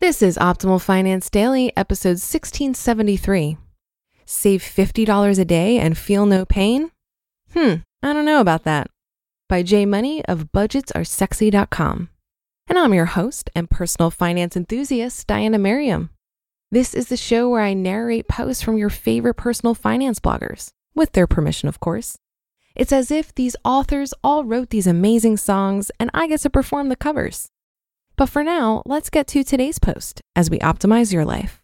This is Optimal Finance Daily, episode 1673. Save $50 a day and feel no pain? Hmm, I don't know about that. By J Money of budgetsaresexy.com. And I'm your host and personal finance enthusiast, Diania Merriam. This is the show where I narrate posts from your favorite personal finance bloggers, with their permission, of course. It's as if these authors all wrote these amazing songs and I get to perform the covers. But for now, let's get to today's post as we optimize your life.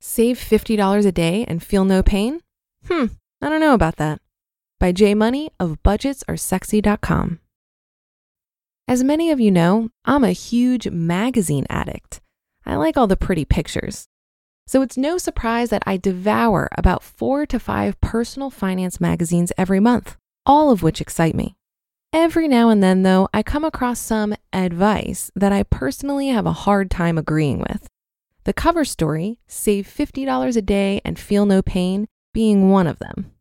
Save $50 a day and feel no pain? Hmm, I don't know about that. By J Money of budgetsaresexy.com. As many of you know, I'm a huge magazine addict. I like all the pretty pictures. So it's no surprise that I devour about four to five personal finance magazines every month, all of which excite me. Every now and then, though, I come across some advice that I personally have a hard time agreeing with. The cover story, Save $50 a day and feel no pain, being one of them.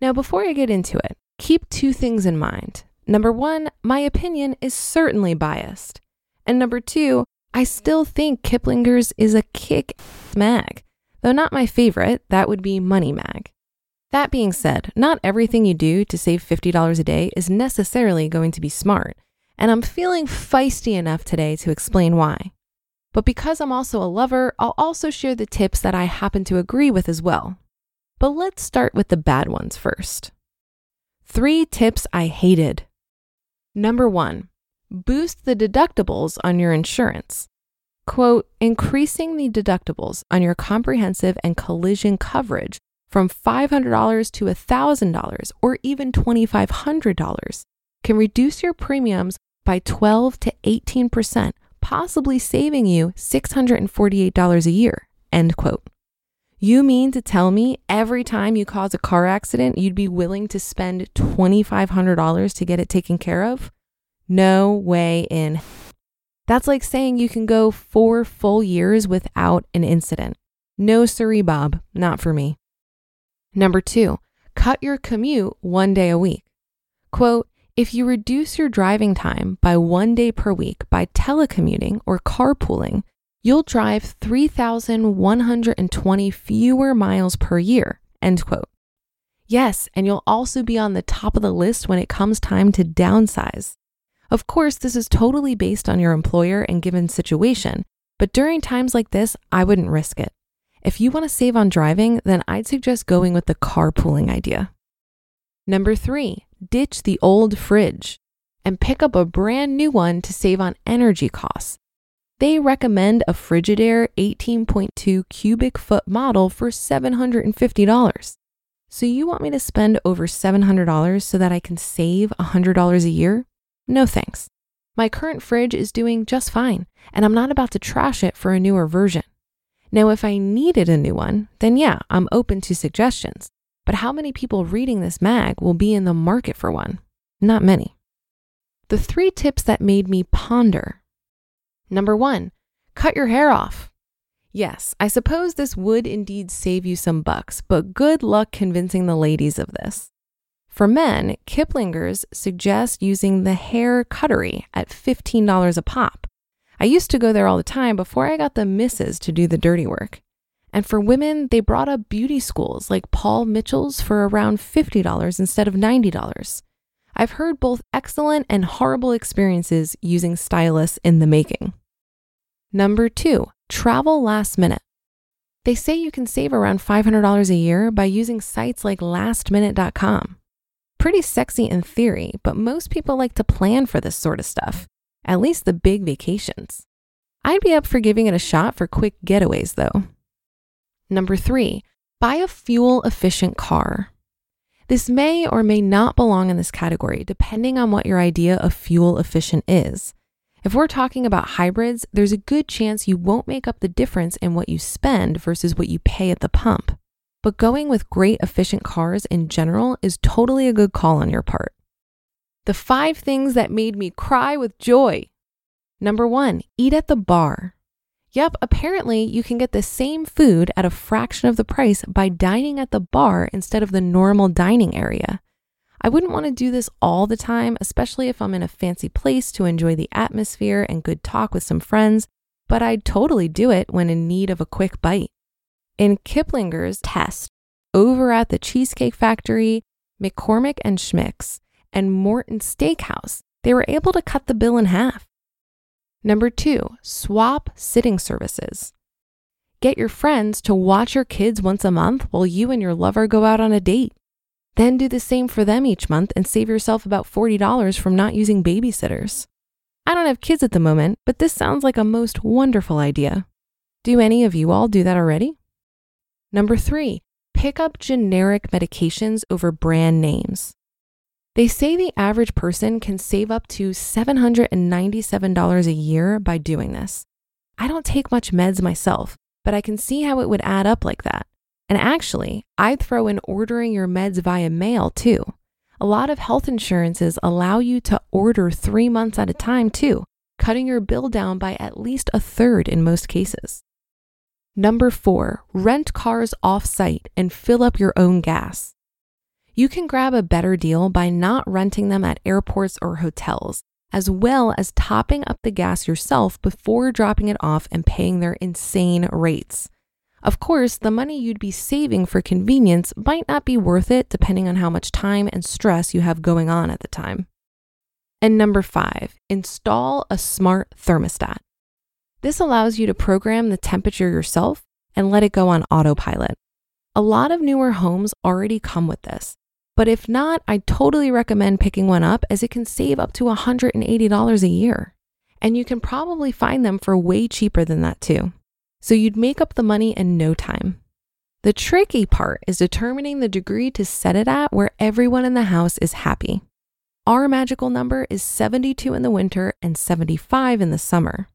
Now, before I get into it, keep two things in mind. Number one, my opinion is certainly biased. And number two, I still think Kiplinger's is a kick mag, though not my favorite, that would be Money Mag. That being said, not everything you do to save $50 a day is necessarily going to be smart, and I'm feeling feisty enough today to explain why. But because I'm also a lover, I'll also share the tips that I happen to agree with as well. But let's start with the bad ones first. Three tips I hated. Number one, boost the deductibles on your insurance. Quote, increasing the deductibles on your comprehensive and collision coverage from $500 to $1,000 or even $2,500 can reduce your premiums by 12 to 18%, possibly saving you $648 a year. End quote. You mean to tell me every time you cause a car accident, you'd be willing to spend $2,500 to get it taken care of? No way in. That's like saying you can go four full years without an incident. No, siree, Bob, not for me. Number two, cut your commute one day a week. Quote, if you reduce your driving time by one day per week by telecommuting or carpooling, you'll drive 3,120 fewer miles per year. End quote. Yes, and you'll also be on the top of the list when it comes time to downsize. Of course, this is totally based on your employer and given situation, but during times like this, I wouldn't risk it. If you want to save on driving, then I'd suggest going with the carpooling idea. Number three, ditch the old fridge and pick up a brand new one to save on energy costs. They recommend a Frigidaire 18.2 cubic foot model for $750. So you want me to spend over $700 so that I can save $100 a year? No thanks. My current fridge is doing just fine, and I'm not about to trash it for a newer version. Now, if I needed a new one, then yeah, I'm open to suggestions. But how many people reading this mag will be in the market for one? Not many. The three tips that made me ponder. Number one, cut your hair off. Yes, I suppose this would indeed save you some bucks, but good luck convincing the ladies of this. For men, Kiplinger's suggest using the hair cuttery at $15 a pop. I used to go there all the time before I got the misses to do the dirty work. And for women, they brought up beauty schools like Paul Mitchell's for around $50 instead of $90. I've heard both excellent and horrible experiences using stylists in the making. Number two, travel last minute. They say you can save around $500 a year by using sites like lastminute.com. Pretty sexy in theory, but most people like to plan for this sort of stuff, at least the big vacations. I'd be up for giving it a shot for quick getaways though. Number three, buy a fuel efficient car. This may or may not belong in this category, depending on what your idea of fuel efficient is. If we're talking about hybrids, there's a good chance you won't make up the difference in what you spend versus what you pay at the pump. But going with great efficient cars in general is totally a good call on your part. The five things that made me cry with joy. Number one, eat at the bar. Yep, apparently you can get the same food at a fraction of the price by dining at the bar instead of the normal dining area. I wouldn't want to do this all the time, especially if I'm in a fancy place to enjoy the atmosphere and good talk with some friends, but I'd totally do it when in need of a quick bite. In Kiplinger's test, over at the Cheesecake Factory, McCormick and Schmick's, and Morton Steakhouse, they were able to cut the bill in half. Number two, swap sitting services. Get your friends to watch your kids once a month while you and your lover go out on a date. Then do the same for them each month and save yourself about $40 from not using babysitters. I don't have kids at the moment, but this sounds like a most wonderful idea. Do any of you all do that already? Number three, pick up generic medications over brand names. They say the average person can save up to $797 a year by doing this. I don't take much meds myself, but I can see how it would add up like that. And actually, I'd throw in ordering your meds via mail too. A lot of health insurances allow you to order three months at a time too, cutting your bill down by at least a third in most cases. Number four, rent cars off site and fill up your own gas. You can grab a better deal by not renting them at airports or hotels, as well as topping up the gas yourself before dropping it off and paying their insane rates. Of course, the money you'd be saving for convenience might not be worth it depending on how much time and stress you have going on at the time. And number five, install a smart thermostat. This allows you to program the temperature yourself and let it go on autopilot. A lot of newer homes already come with this, but if not, I totally recommend picking one up as it can save up to $180 a year. And you can probably find them for way cheaper than that too. So you'd make up the money in no time. The tricky part is determining the degree to set it at where everyone in the house is happy. Our magical number is 72 in the winter and 75 in the summer.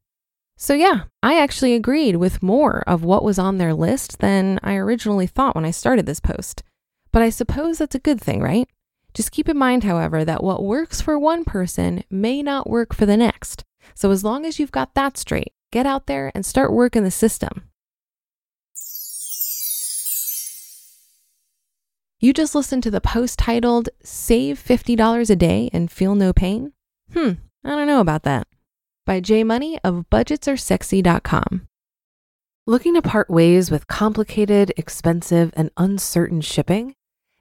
So, yeah, I actually agreed with more of what was on their list than I originally thought when I started this post. But I suppose that's a good thing, right? Just keep in mind, however, that what works for one person may not work for the next. So as long as you've got that straight, get out there and start working the system. You just listened to the post titled Save $50 a Day and Feel No Pain? Hmm, I don't know about that. By J Money of budgetsaresexy.com. Looking to part ways with complicated, expensive, and uncertain shipping?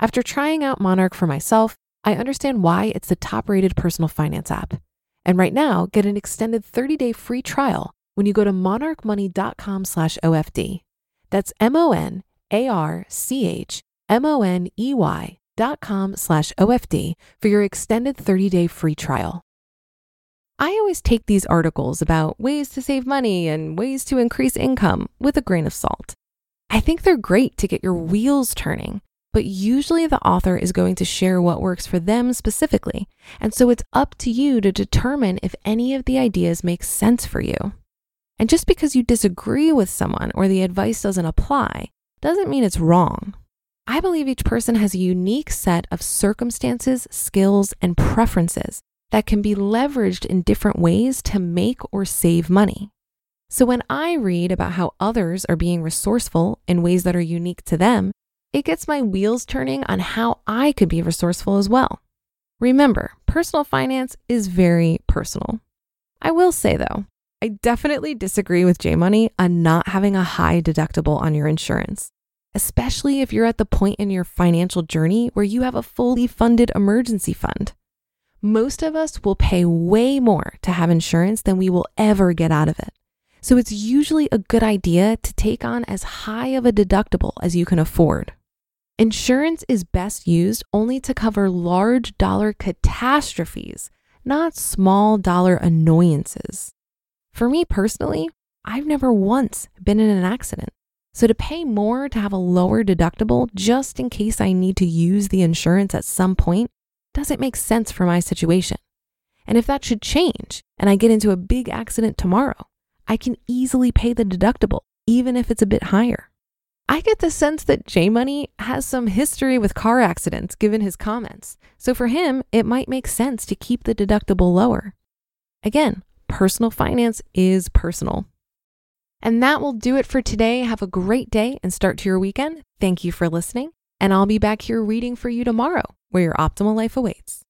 After trying out Monarch for myself, I understand why it's the top-rated personal finance app. And right now, get an extended 30-day free trial when you go to monarchmoney.com slash OFD. That's M-O-N-A-R-C-H M-O-N-E-Y dot com slash OFD for your extended 30-day free trial. I always take these articles about ways to save money and ways to increase income with a grain of salt. I think they're great to get your wheels turning, but usually the author is going to share what works for them specifically, and so it's up to you to determine if any of the ideas make sense for you. And just because you disagree with someone or the advice doesn't apply doesn't mean it's wrong. I believe each person has a unique set of circumstances, skills, and preferences that can be leveraged in different ways to make or save money. So when I read about how others are being resourceful in ways that are unique to them, it gets my wheels turning on how I could be resourceful as well. Remember, personal finance is very personal. I will say though, I definitely disagree with J Money on not having a high deductible on your insurance, especially if you're at the point in your financial journey where you have a fully funded emergency fund. Most of us will pay way more to have insurance than we will ever get out of it. So it's usually a good idea to take on as high of a deductible as you can afford. Insurance is best used only to cover large dollar catastrophes, not small dollar annoyances. For me personally, I've never once been in an accident. So to pay more to have a lower deductible just in case I need to use the insurance at some point doesn't make sense for my situation. And if that should change and I get into a big accident tomorrow, I can easily pay the deductible, even if it's a bit higher. I get the sense that J Money has some history with car accidents given his comments. So for him, it might make sense to keep the deductible lower. Again, personal finance is personal. And that will do it for today. Have a great day and start to your weekend. Thank you for listening. And I'll be back here reading for you tomorrow, where your optimal life awaits.